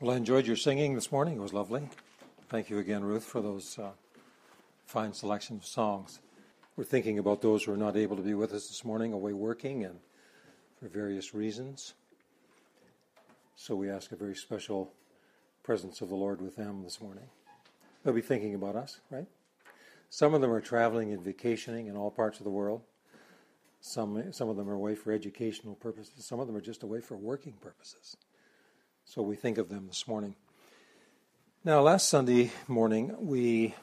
Well, I enjoyed your singing this morning. It was lovely. Thank you again, Ruth, for those uh, fine selection of songs. We're thinking about those who are not able to be with us this morning, away working and for various reasons. So we ask a very special presence of the Lord with them this morning. They'll be thinking about us, right? Some of them are traveling and vacationing in all parts of the world. Some, some of them are away for educational purposes. Some of them are just away for working purposes. So we think of them this morning. Now, last Sunday morning, we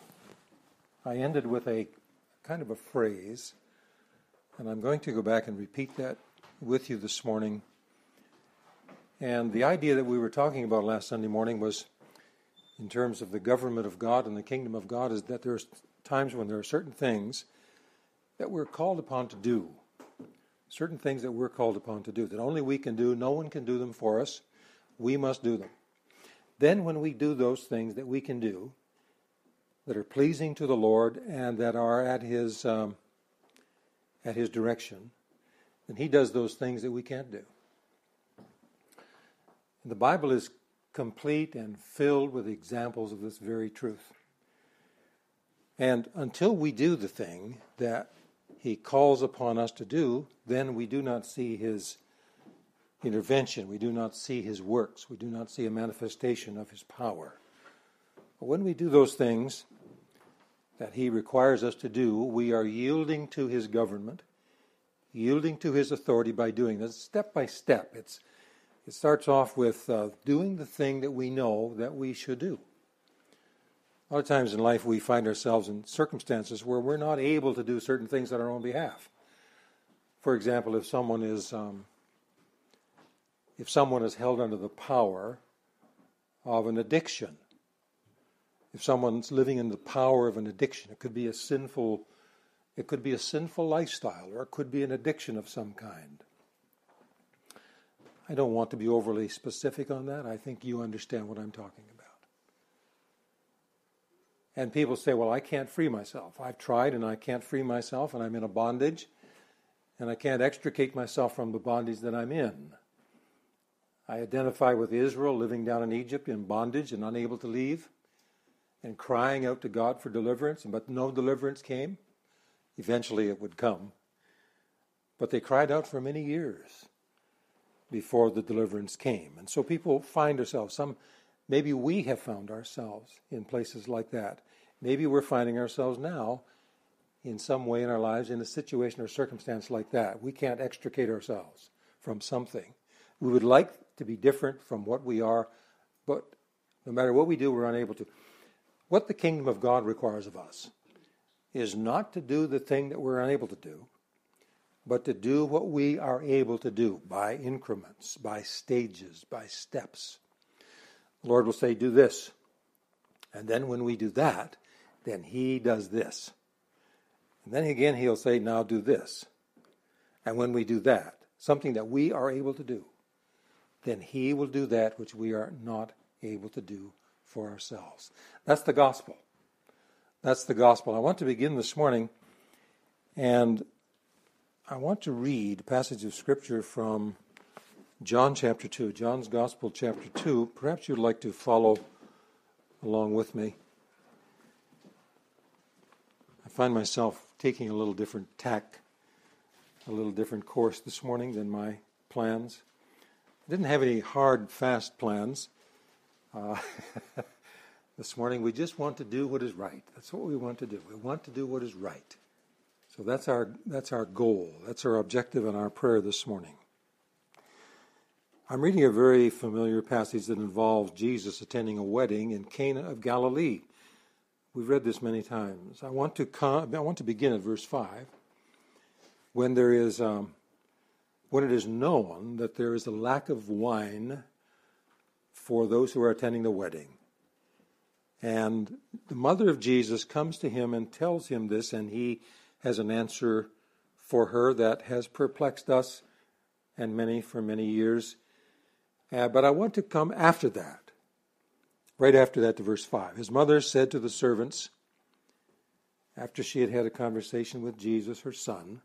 I ended with a kind of a phrase, and I'm going to go back and repeat that with you this morning. And the idea that we were talking about last Sunday morning was, in terms of the government of God and the kingdom of God, is that there are times when there are certain things that we're called upon to do. Certain things that we're called upon to do that only we can do, no one can do them for us. We must do them. Then, when we do those things that we can do, that are pleasing to the Lord and that are at His um, at His direction, then He does those things that we can't do. And the Bible is complete and filled with examples of this very truth. And until we do the thing that He calls upon us to do, then we do not see His intervention. We do not see his works. We do not see a manifestation of his power. But when we do those things that he requires us to do, we are yielding to his government, yielding to his authority by doing this step by step. It's, it starts off with uh, doing the thing that we know that we should do. A lot of times in life, we find ourselves in circumstances where we're not able to do certain things on our own behalf. For example, if someone is um, if someone is held under the power of an addiction. If someone's living in the power of an addiction, it could be a sinful it could be a sinful lifestyle or it could be an addiction of some kind. I don't want to be overly specific on that. I think you understand what I'm talking about. And people say, well, I can't free myself. I've tried and I can't free myself and I'm in a bondage and I can't extricate myself from the bondage that I'm in. I identify with Israel living down in Egypt in bondage and unable to leave and crying out to God for deliverance, but no deliverance came. Eventually it would come. But they cried out for many years before the deliverance came. And so people find ourselves, some maybe we have found ourselves in places like that. Maybe we're finding ourselves now in some way in our lives in a situation or circumstance like that. We can't extricate ourselves from something. We would like to be different from what we are, but no matter what we do, we're unable to. What the kingdom of God requires of us is not to do the thing that we're unable to do, but to do what we are able to do by increments, by stages, by steps. The Lord will say, Do this. And then when we do that, then He does this. And then again, He'll say, Now do this. And when we do that, something that we are able to do, then he will do that which we are not able to do for ourselves. That's the gospel. That's the gospel. I want to begin this morning, and I want to read a passage of scripture from John chapter 2, John's Gospel chapter 2. Perhaps you'd like to follow along with me. I find myself taking a little different tack, a little different course this morning than my plans. Didn't have any hard, fast plans. Uh, this morning, we just want to do what is right. That's what we want to do. We want to do what is right. So that's our, that's our goal. That's our objective in our prayer this morning. I'm reading a very familiar passage that involves Jesus attending a wedding in Cana of Galilee. We've read this many times. I want to, come, I want to begin at verse 5. When there is um, when it is known that there is a lack of wine for those who are attending the wedding. And the mother of Jesus comes to him and tells him this, and he has an answer for her that has perplexed us and many for many years. Uh, but I want to come after that, right after that to verse 5. His mother said to the servants, after she had had a conversation with Jesus, her son,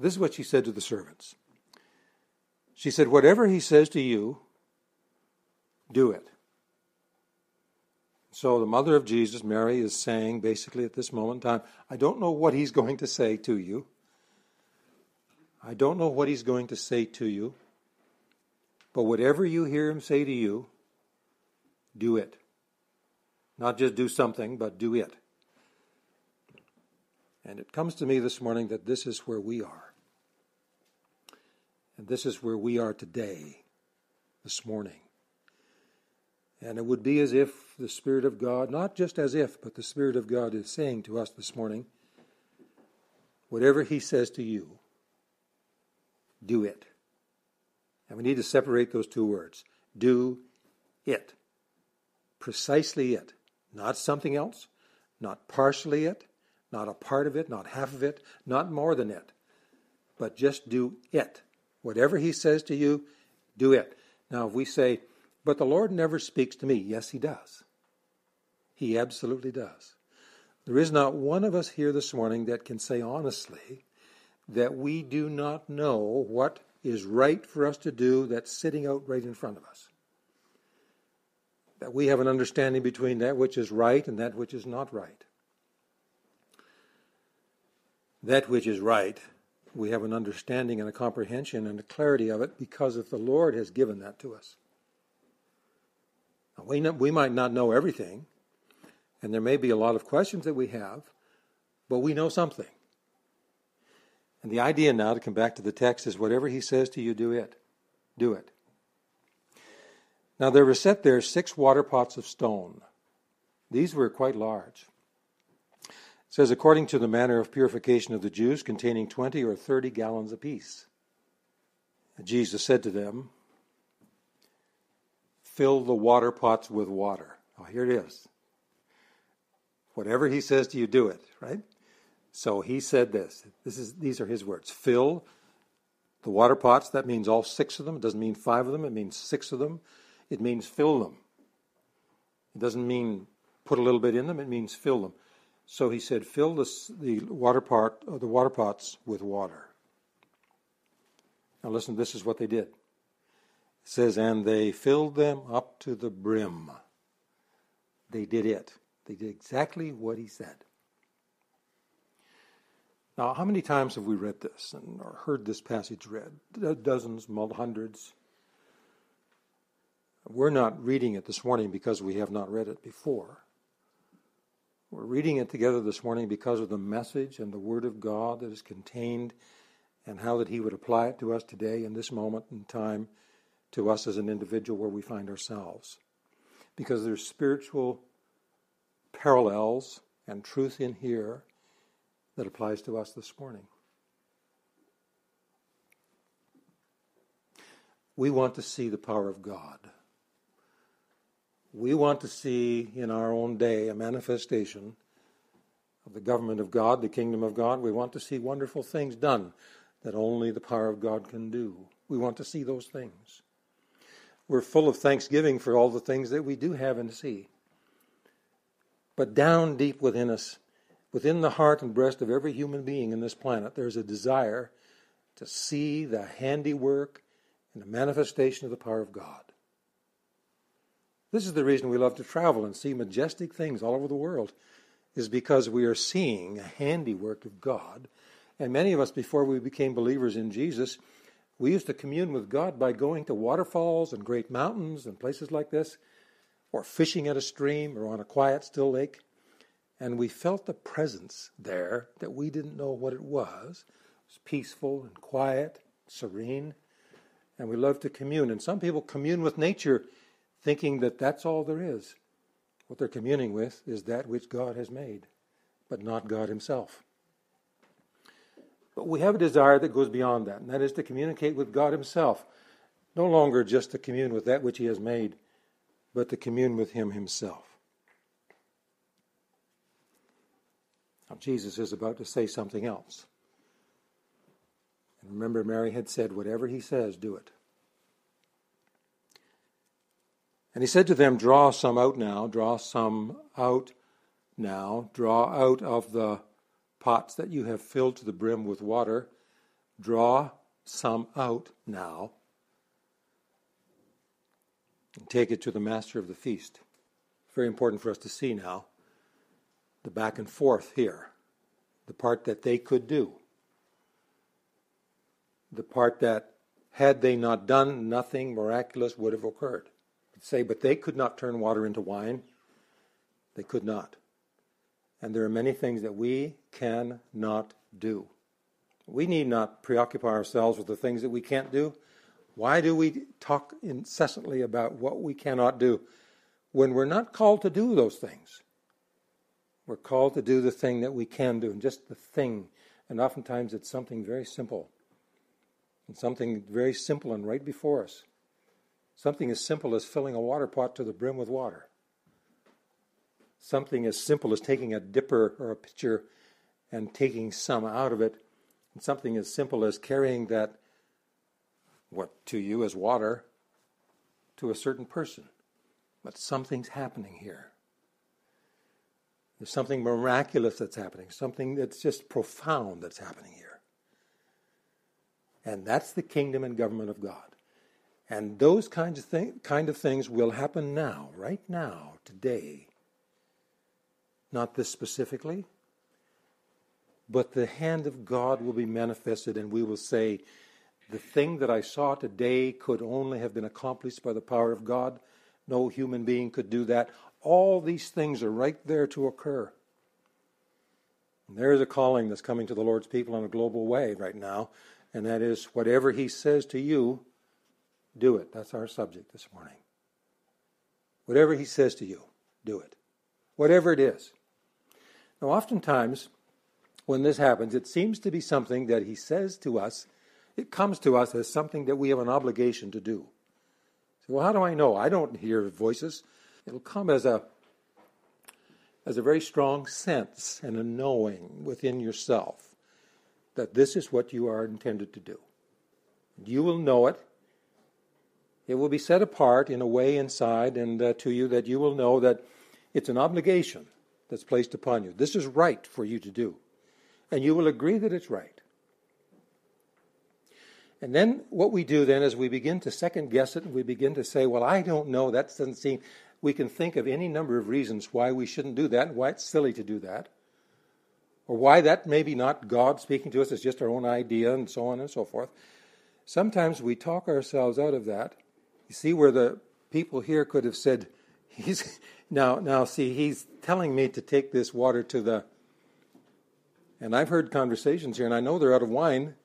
this is what she said to the servants. She said, Whatever he says to you, do it. So the mother of Jesus, Mary, is saying basically at this moment in time, I don't know what he's going to say to you. I don't know what he's going to say to you. But whatever you hear him say to you, do it. Not just do something, but do it. And it comes to me this morning that this is where we are. And this is where we are today, this morning. And it would be as if the Spirit of God, not just as if, but the Spirit of God is saying to us this morning, whatever He says to you, do it. And we need to separate those two words do it. Precisely it. Not something else, not partially it, not a part of it, not half of it, not more than it, but just do it. Whatever He says to you, do it. Now, if we say, but the Lord never speaks to me, yes, He does. He absolutely does. There is not one of us here this morning that can say honestly that we do not know what is right for us to do that's sitting out right in front of us. That we have an understanding between that which is right and that which is not right. That which is right, we have an understanding and a comprehension and a clarity of it because the Lord has given that to us. Now, we, know, we might not know everything, and there may be a lot of questions that we have, but we know something. And the idea now, to come back to the text, is whatever he says to you, do it. Do it. Now there were set there six water pots of stone. These were quite large. Says, according to the manner of purification of the Jews, containing 20 or 30 gallons apiece. Jesus said to them, Fill the water pots with water. Oh, here it is. Whatever he says to you, do it, right? So he said this. This is these are his words. Fill the water pots. That means all six of them. It doesn't mean five of them. It means six of them. It means fill them. It doesn't mean put a little bit in them. It means fill them. So he said, fill the, the water pot, uh, the water pots with water. Now listen. This is what they did. It says, and they filled them up to the brim. They did it. They did exactly what he said. Now, how many times have we read this and or heard this passage read? Dozens, hundreds. We're not reading it this morning because we have not read it before. We're reading it together this morning because of the message and the Word of God that is contained and how that He would apply it to us today in this moment in time to us as an individual where we find ourselves. Because there's spiritual parallels and truth in here that applies to us this morning. We want to see the power of God. We want to see in our own day a manifestation of the government of God, the kingdom of God. We want to see wonderful things done that only the power of God can do. We want to see those things. We're full of thanksgiving for all the things that we do have and see. But down deep within us, Within the heart and breast of every human being in this planet, there's a desire to see the handiwork and the manifestation of the power of God. This is the reason we love to travel and see majestic things all over the world, is because we are seeing a handiwork of God. And many of us, before we became believers in Jesus, we used to commune with God by going to waterfalls and great mountains and places like this, or fishing at a stream or on a quiet, still lake and we felt the presence there that we didn't know what it was. It was peaceful and quiet, serene, and we love to commune. And some people commune with nature thinking that that's all there is. What they're communing with is that which God has made, but not God Himself. But we have a desire that goes beyond that, and that is to communicate with God Himself. No longer just to commune with that which He has made, but to commune with Him Himself. Now, Jesus is about to say something else. And remember, Mary had said, Whatever he says, do it. And he said to them, Draw some out now, draw some out now, draw out of the pots that you have filled to the brim with water, draw some out now. and take it to the master of the feast. Very important for us to see now the back and forth here, the part that they could do, the part that, had they not done, nothing miraculous would have occurred. Say, but they could not turn water into wine. They could not. And there are many things that we cannot do. We need not preoccupy ourselves with the things that we can't do. Why do we talk incessantly about what we cannot do when we're not called to do those things? We're called to do the thing that we can do, and just the thing. And oftentimes it's something very simple. And something very simple and right before us. Something as simple as filling a water pot to the brim with water. Something as simple as taking a dipper or a pitcher and taking some out of it. And something as simple as carrying that, what to you as water, to a certain person. But something's happening here. There's something miraculous that's happening, something that's just profound that's happening here. And that's the kingdom and government of God. And those kinds of, thing, kind of things will happen now, right now, today. Not this specifically, but the hand of God will be manifested, and we will say, The thing that I saw today could only have been accomplished by the power of God. No human being could do that. All these things are right there to occur. And there's a calling that's coming to the Lord's people in a global way right now, and that is whatever He says to you, do it. That's our subject this morning. Whatever He says to you, do it. Whatever it is. Now, oftentimes, when this happens, it seems to be something that He says to us, it comes to us as something that we have an obligation to do. So, well, how do I know? I don't hear voices. It'll come as a as a very strong sense and a knowing within yourself that this is what you are intended to do. You will know it. It will be set apart in a way inside and uh, to you that you will know that it's an obligation that's placed upon you. This is right for you to do. And you will agree that it's right. And then what we do then is we begin to second guess it and we begin to say, well, I don't know. That doesn't seem we can think of any number of reasons why we shouldn't do that and why it's silly to do that. Or why that may be not God speaking to us, it's just our own idea and so on and so forth. Sometimes we talk ourselves out of that. You see where the people here could have said, He's now now see, he's telling me to take this water to the and I've heard conversations here, and I know they're out of wine.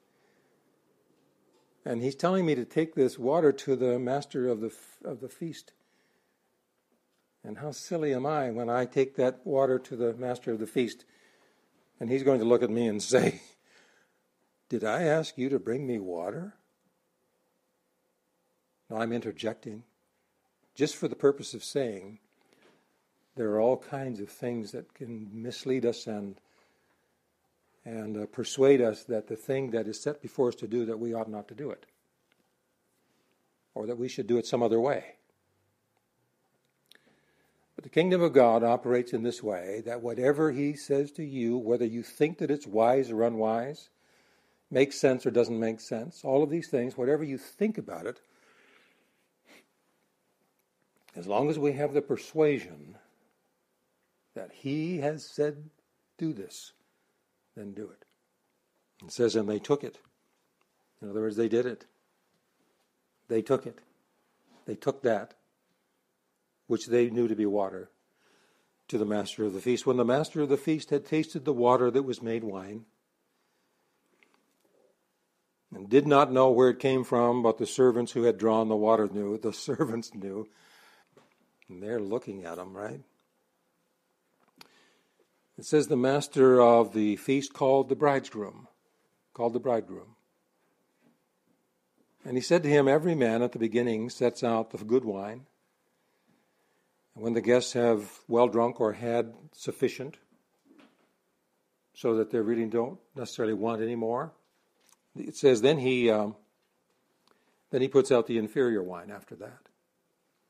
And he's telling me to take this water to the master of the of the feast. And how silly am I when I take that water to the master of the feast and he's going to look at me and say, Did I ask you to bring me water? No, I'm interjecting. Just for the purpose of saying there are all kinds of things that can mislead us and and uh, persuade us that the thing that is set before us to do that we ought not to do it. Or that we should do it some other way. But the kingdom of God operates in this way that whatever he says to you, whether you think that it's wise or unwise, makes sense or doesn't make sense, all of these things, whatever you think about it, as long as we have the persuasion that he has said, do this, then do it. It says, and they took it. In other words, they did it. They took it. They took that which they knew to be water, to the master of the feast. When the master of the feast had tasted the water that was made wine, and did not know where it came from, but the servants who had drawn the water knew. The servants knew. And they're looking at him, right? It says the master of the feast called the bridegroom, called the bridegroom. And he said to him, Every man at the beginning sets out the good wine and when the guests have well drunk or had sufficient, so that they really don't necessarily want any more, it says then he um, then he puts out the inferior wine after that.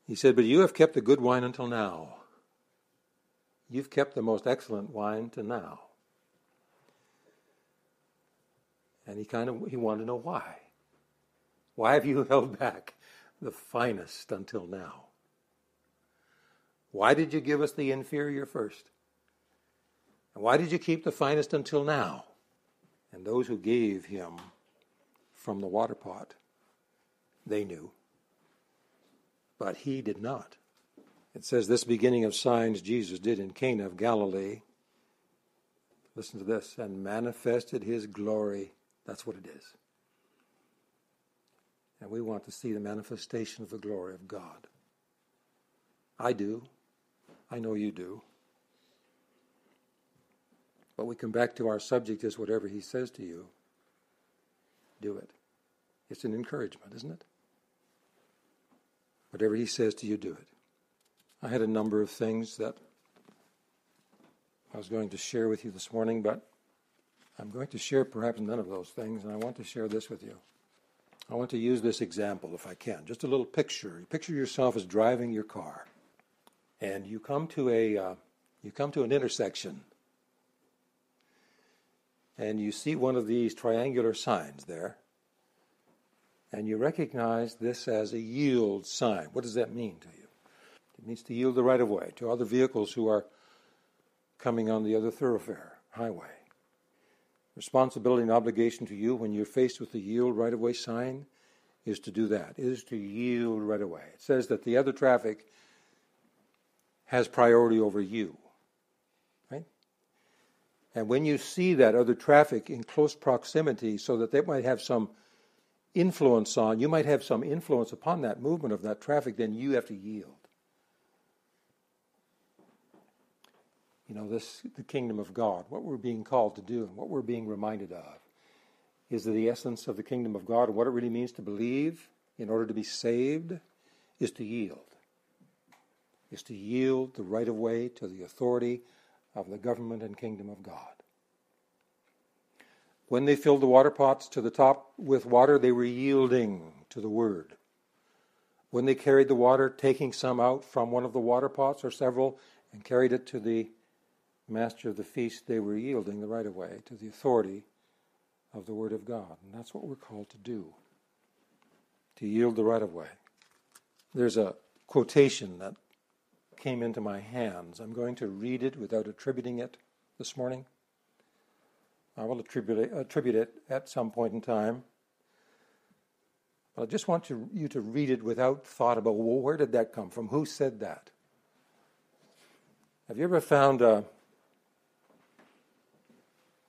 He said, "But you have kept the good wine until now. You've kept the most excellent wine to now." And he kind of he wanted to know why. Why have you held back the finest until now? Why did you give us the inferior first? And why did you keep the finest until now? And those who gave him from the water pot, they knew. But he did not. It says, This beginning of signs Jesus did in Cana of Galilee. Listen to this, and manifested his glory. That's what it is. And we want to see the manifestation of the glory of God. I do. I know you do. But we come back to our subject is whatever he says to you, do it. It's an encouragement, isn't it? Whatever he says to you, do it. I had a number of things that I was going to share with you this morning, but I'm going to share perhaps none of those things, and I want to share this with you. I want to use this example if I can. Just a little picture. Picture yourself as driving your car, and you come to a uh, you come to an intersection, and you see one of these triangular signs there, and you recognize this as a yield sign. What does that mean to you? It means to yield the right of way to other vehicles who are coming on the other thoroughfare, highway responsibility and obligation to you when you're faced with the yield right of way sign is to do that, is to yield right away. It says that the other traffic has priority over you. Right? And when you see that other traffic in close proximity so that they might have some influence on, you might have some influence upon that movement of that traffic, then you have to yield. you know, this the kingdom of God, what we're being called to do and what we're being reminded of is that the essence of the kingdom of God and what it really means to believe in order to be saved is to yield. Is to yield the right of way to the authority of the government and kingdom of God. When they filled the water pots to the top with water, they were yielding to the word. When they carried the water, taking some out from one of the water pots or several, and carried it to the master of the feast, they were yielding the right of way to the authority of the Word of God. And that's what we're called to do to yield the right of way. There's a quotation that came into my hands. I'm going to read it without attributing it this morning. I will attribute it, attribute it at some point in time. But I just want to, you to read it without thought about, well, where did that come from? Who said that? Have you ever found a,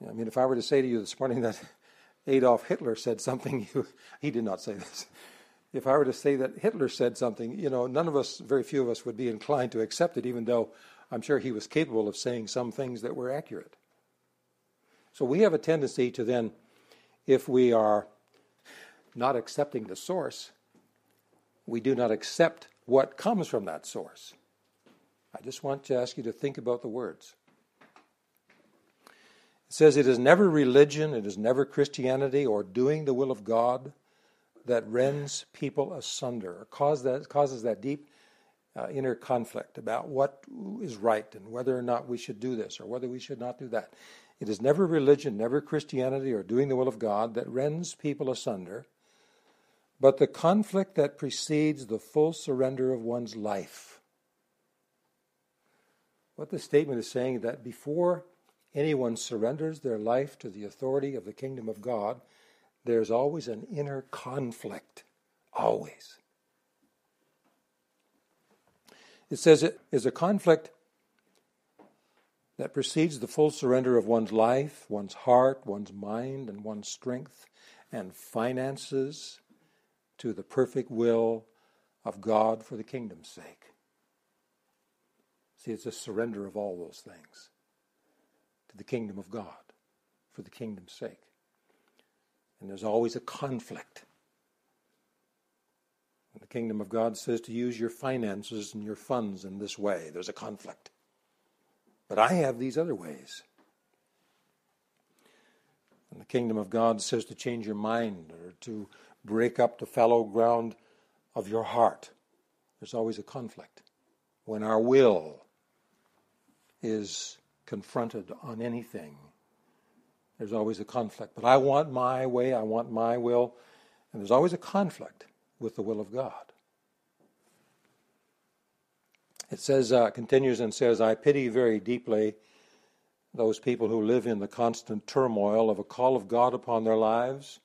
I mean, if I were to say to you this morning that Adolf Hitler said something, you, he did not say this. If I were to say that Hitler said something, you know, none of us, very few of us, would be inclined to accept it, even though I'm sure he was capable of saying some things that were accurate. So we have a tendency to then, if we are not accepting the source, we do not accept what comes from that source. I just want to ask you to think about the words. It says it is never religion, it is never Christianity or doing the will of God that rends people asunder or cause that, causes that deep uh, inner conflict about what is right and whether or not we should do this or whether we should not do that. It is never religion, never Christianity or doing the will of God that rends people asunder, but the conflict that precedes the full surrender of one's life. What the statement is saying is that before anyone surrenders their life to the authority of the kingdom of God, there's always an inner conflict. Always. It says it is a conflict that precedes the full surrender of one's life, one's heart, one's mind, and one's strength and finances to the perfect will of God for the kingdom's sake. See, it's a surrender of all those things to the kingdom of God for the kingdom's sake. And there's always a conflict. When the kingdom of God says to use your finances and your funds in this way, there's a conflict. But I have these other ways. And the kingdom of God says to change your mind or to break up the fallow ground of your heart. There's always a conflict. When our will is confronted on anything, there's always a conflict. But I want my way, I want my will, and there's always a conflict with the will of God. It says, uh, continues and says, I pity very deeply those people who live in the constant turmoil of a call of God upon their lives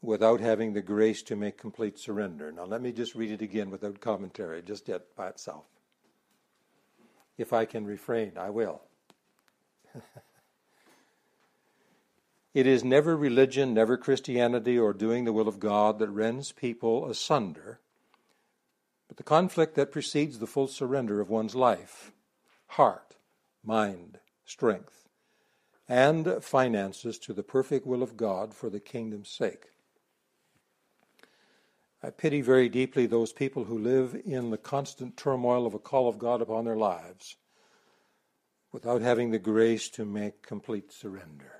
without having the grace to make complete surrender. Now, let me just read it again without commentary, just yet by itself. If I can refrain, I will. it is never religion, never Christianity, or doing the will of God that rends people asunder, but the conflict that precedes the full surrender of one's life, heart, mind, strength, and finances to the perfect will of God for the kingdom's sake. I pity very deeply those people who live in the constant turmoil of a call of God upon their lives without having the grace to make complete surrender.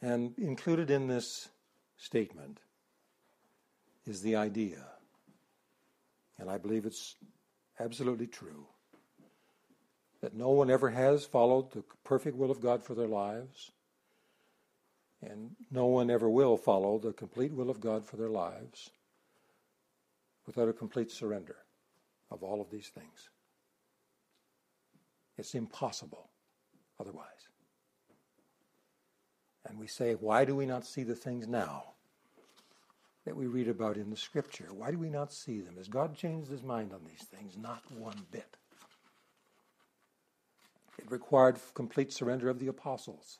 And included in this statement is the idea, and I believe it's absolutely true, that no one ever has followed the perfect will of God for their lives and no one ever will follow the complete will of God for their lives without a complete surrender of all of these things. It's impossible otherwise. And we say, why do we not see the things now that we read about in the Scripture? Why do we not see them? Has God changed his mind on these things? Not one bit. It required complete surrender of the apostles.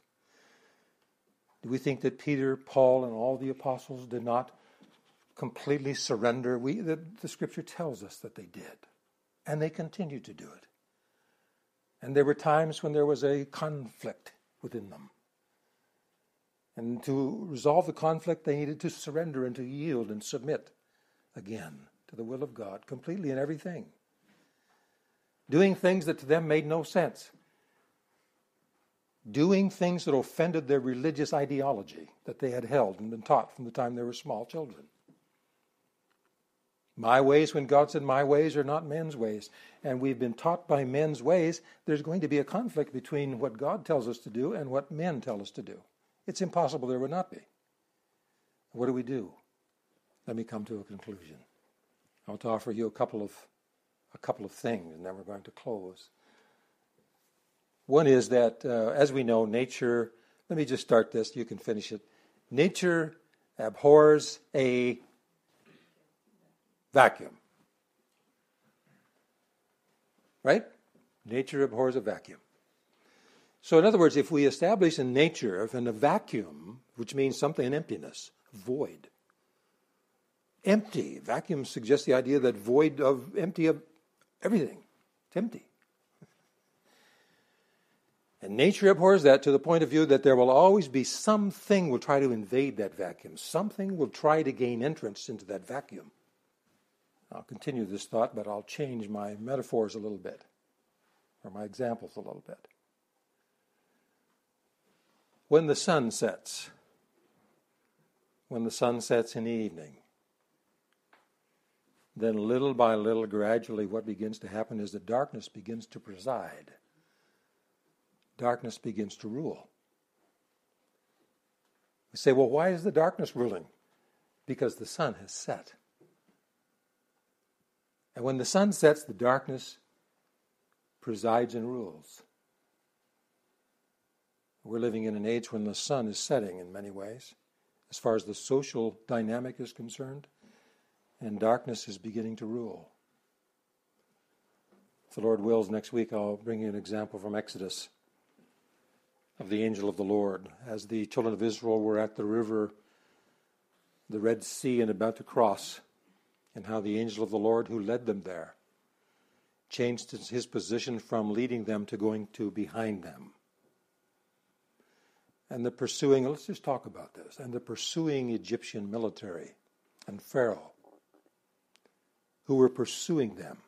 Do we think that Peter, Paul, and all the apostles did not completely surrender? We, the, the scripture tells us that they did. And they continued to do it. And there were times when there was a conflict within them. And to resolve the conflict, they needed to surrender and to yield and submit again to the will of God completely in everything. Doing things that to them made no sense doing things that offended their religious ideology that they had held and been taught from the time they were small children. My ways, when God said my ways are not men's ways, and we've been taught by men's ways, there's going to be a conflict between what God tells us to do and what men tell us to do. It's impossible there would not be. What do we do? Let me come to a conclusion. I want to offer you a couple of a couple of things, and then we're going to close. One is that, uh, as we know, nature, let me just start this, you can finish it. Nature abhors a vacuum. Right? Nature abhors a vacuum. So, in other words, if we establish in nature in a vacuum, which means something in emptiness, void, empty. Vacuum suggests the idea that void of empty of everything. It's empty. And nature abhors that to the point of view that there will always be something will try to invade that vacuum. Something will try to gain entrance into that vacuum. I'll continue this thought, but I'll change my metaphors a little bit, or my examples a little bit. When the sun sets, when the sun sets in the evening, then little by little, gradually, what begins to happen is that darkness begins to preside darkness begins to rule. We say, well, why is the darkness ruling? Because the sun has set. And when the sun sets, the darkness presides and rules. We're living in an age when the sun is setting in many ways, as far as the social dynamic is concerned, and darkness is beginning to rule. If the Lord wills, next week I'll bring you an example from Exodus of the angel of the Lord. As the children of Israel were at the river, the Red Sea, and about to cross, and how the angel of the Lord who led them there changed his position from leading them to going to behind them. And the pursuing, let's just talk about this, and the pursuing Egyptian military and Pharaoh who were pursuing them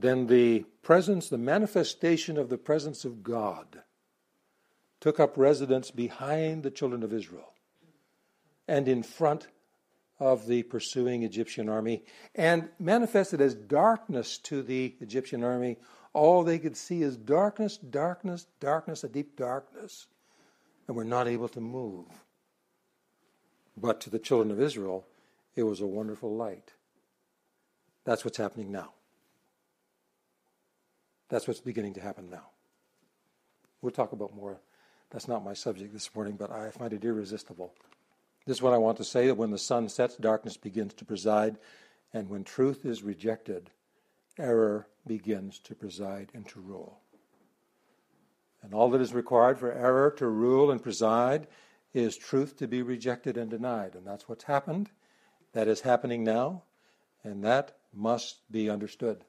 then the presence, the manifestation of the presence of God took up residence behind the children of Israel and in front of the pursuing Egyptian army and manifested as darkness to the Egyptian army. All they could see is darkness, darkness, darkness, a deep darkness, and were not able to move. But to the children of Israel, it was a wonderful light That's what's happening now. That's what's beginning to happen now. We'll talk about more. That's not my subject this morning, but I find it irresistible. This is what I want to say that when the sun sets, darkness begins to preside, and when truth is rejected, error begins to preside and to rule. And all that is required for error to rule and preside is truth to be rejected and denied. And that's what's happened. That is happening now. And that must be understood.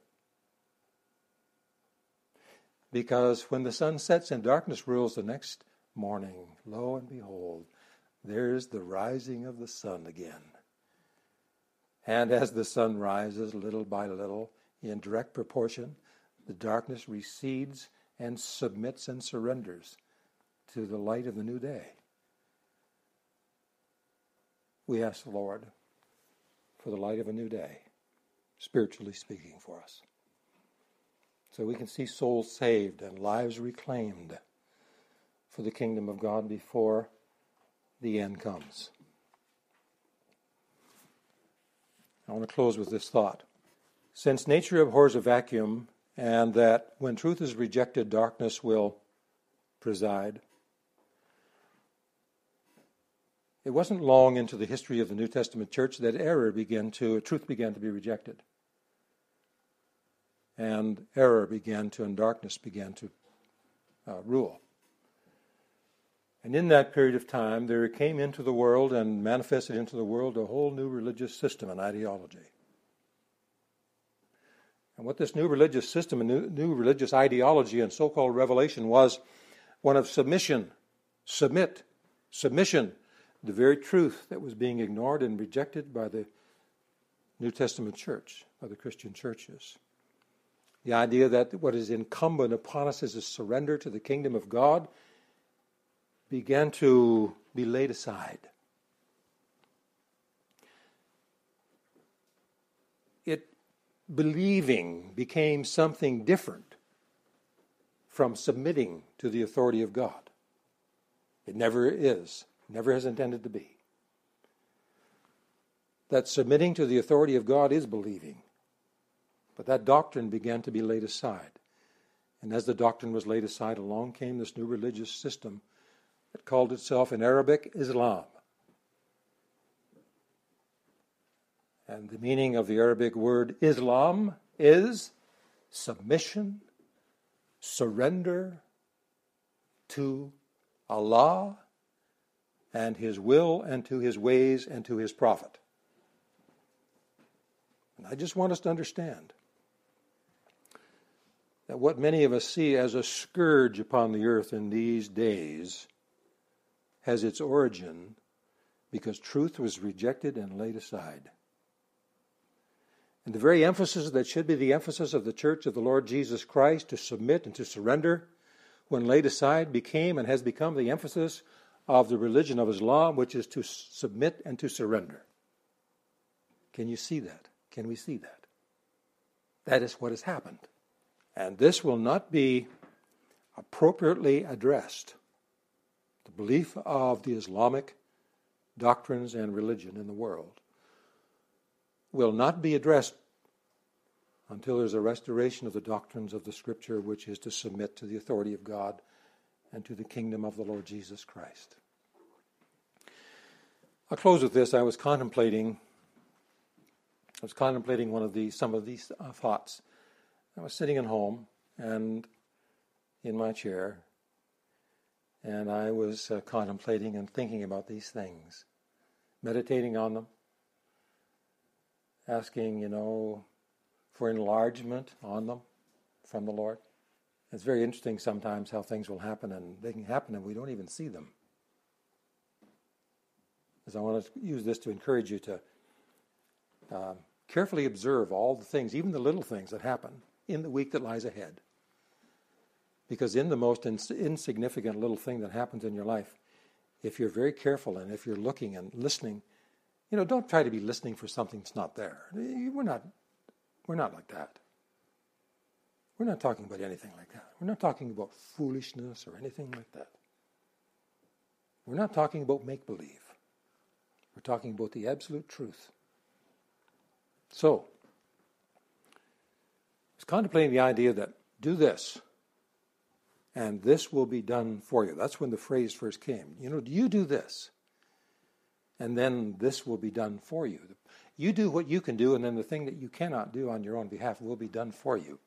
Because when the sun sets and darkness rules the next morning, lo and behold, there's the rising of the sun again. And as the sun rises little by little, in direct proportion, the darkness recedes and submits and surrenders to the light of the new day. We ask the Lord for the light of a new day, spiritually speaking, for us. So we can see souls saved and lives reclaimed for the kingdom of God before the end comes. I want to close with this thought. Since nature abhors a vacuum, and that when truth is rejected, darkness will preside, it wasn't long into the history of the New Testament church that error began to, truth began to be rejected. And error began to, and darkness began to uh, rule. And in that period of time, there came into the world and manifested into the world a whole new religious system and ideology. And what this new religious system and new, new religious ideology and so called revelation was one of submission, submit, submission, the very truth that was being ignored and rejected by the New Testament church, by the Christian churches. The idea that what is incumbent upon us is a surrender to the kingdom of God began to be laid aside. It believing became something different from submitting to the authority of God. It never is, never has intended to be. That submitting to the authority of God is believing. But that doctrine began to be laid aside. And as the doctrine was laid aside, along came this new religious system that called itself in Arabic Islam. And the meaning of the Arabic word Islam is submission, surrender to Allah and His will and to His ways and to His prophet. And I just want us to understand that what many of us see as a scourge upon the earth in these days has its origin because truth was rejected and laid aside. And the very emphasis that should be the emphasis of the church of the Lord Jesus Christ to submit and to surrender, when laid aside, became and has become the emphasis of the religion of Islam, which is to submit and to surrender. Can you see that? Can we see that? That is what has happened. And this will not be appropriately addressed the belief of the Islamic doctrines and religion in the world will not be addressed until there's a restoration of the doctrines of the Scripture, which is to submit to the authority of God and to the kingdom of the Lord Jesus Christ. I'll close with this. I was contemplating. I was contemplating one of these, some of these uh, thoughts. I was sitting at home and in my chair, and I was uh, contemplating and thinking about these things, meditating on them, asking, you know, for enlargement on them from the Lord. It's very interesting sometimes how things will happen, and they can happen and we don't even see them. As I want to use this to encourage you to uh, carefully observe all the things, even the little things that happen in the week that lies ahead. Because in the most ins- insignificant little thing that happens in your life, if you're very careful and if you're looking and listening, you know, don't try to be listening for something that's not there. We're not, we're not like that. We're not talking about anything like that. We're not talking about foolishness or anything like that. We're not talking about make believe. We're talking about the absolute truth. So, it's contemplating the idea that do this, and this will be done for you. That's when the phrase first came. You know, do you do this, and then this will be done for you. You do what you can do, and then the thing that you cannot do on your own behalf will be done for you.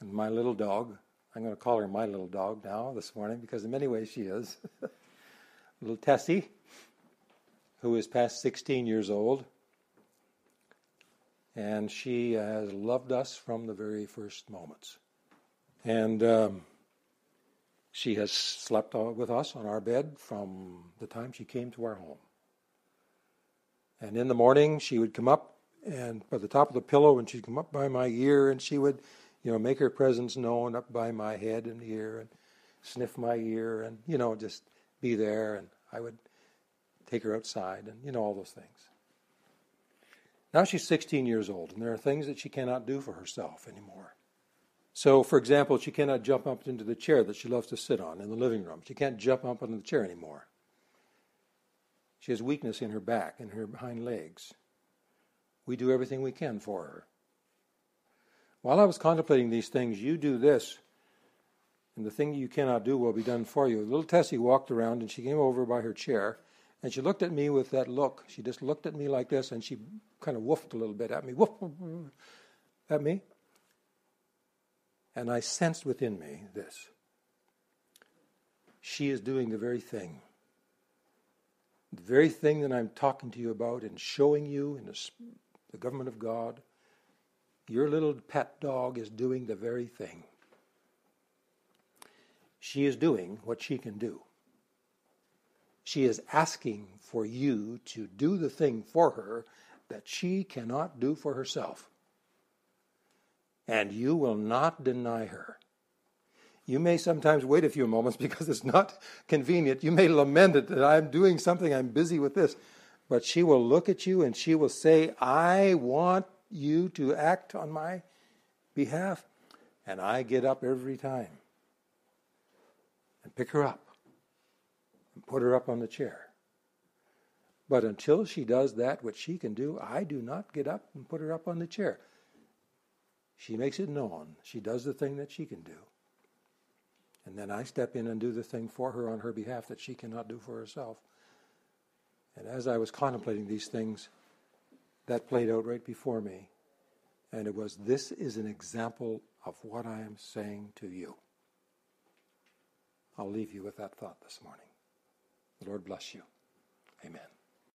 And my little dog, I'm going to call her my little dog now this morning because in many ways she is. little Tessie, who is past 16 years old, and she has loved us from the very first moments. And um, she has slept with us on our bed from the time she came to our home. And in the morning, she would come up and by the top of the pillow, and she'd come up by my ear, and she would, you know, make her presence known up by my head and ear, and sniff my ear, and you know, just be there. And I would take her outside, and you know, all those things. Now she's 16 years old, and there are things that she cannot do for herself anymore. So, for example, she cannot jump up into the chair that she loves to sit on in the living room. She can't jump up into the chair anymore. She has weakness in her back and her hind legs. We do everything we can for her. While I was contemplating these things, you do this, and the thing you cannot do will be done for you. Little Tessie walked around and she came over by her chair and she looked at me with that look. She just looked at me like this and she kind of woofed a little bit at me. Woof, at me. And I sensed within me this. She is doing the very thing. The very thing that I'm talking to you about and showing you in the, the government of God. Your little pet dog is doing the very thing. She is doing what she can do. She is asking for you to do the thing for her that she cannot do for herself. And you will not deny her. You may sometimes wait a few moments because it's not convenient. You may lament it that I'm doing something, I'm busy with this. But she will look at you and she will say, I want you to act on my behalf. And I get up every time and pick her up and put her up on the chair. But until she does that which she can do, I do not get up and put her up on the chair. She makes it known. She does the thing that she can do. And then I step in and do the thing for her on her behalf that she cannot do for herself. And as I was contemplating these things, that played out right before me. And it was this is an example of what I am saying to you. I'll leave you with that thought this morning. The Lord bless you. Amen.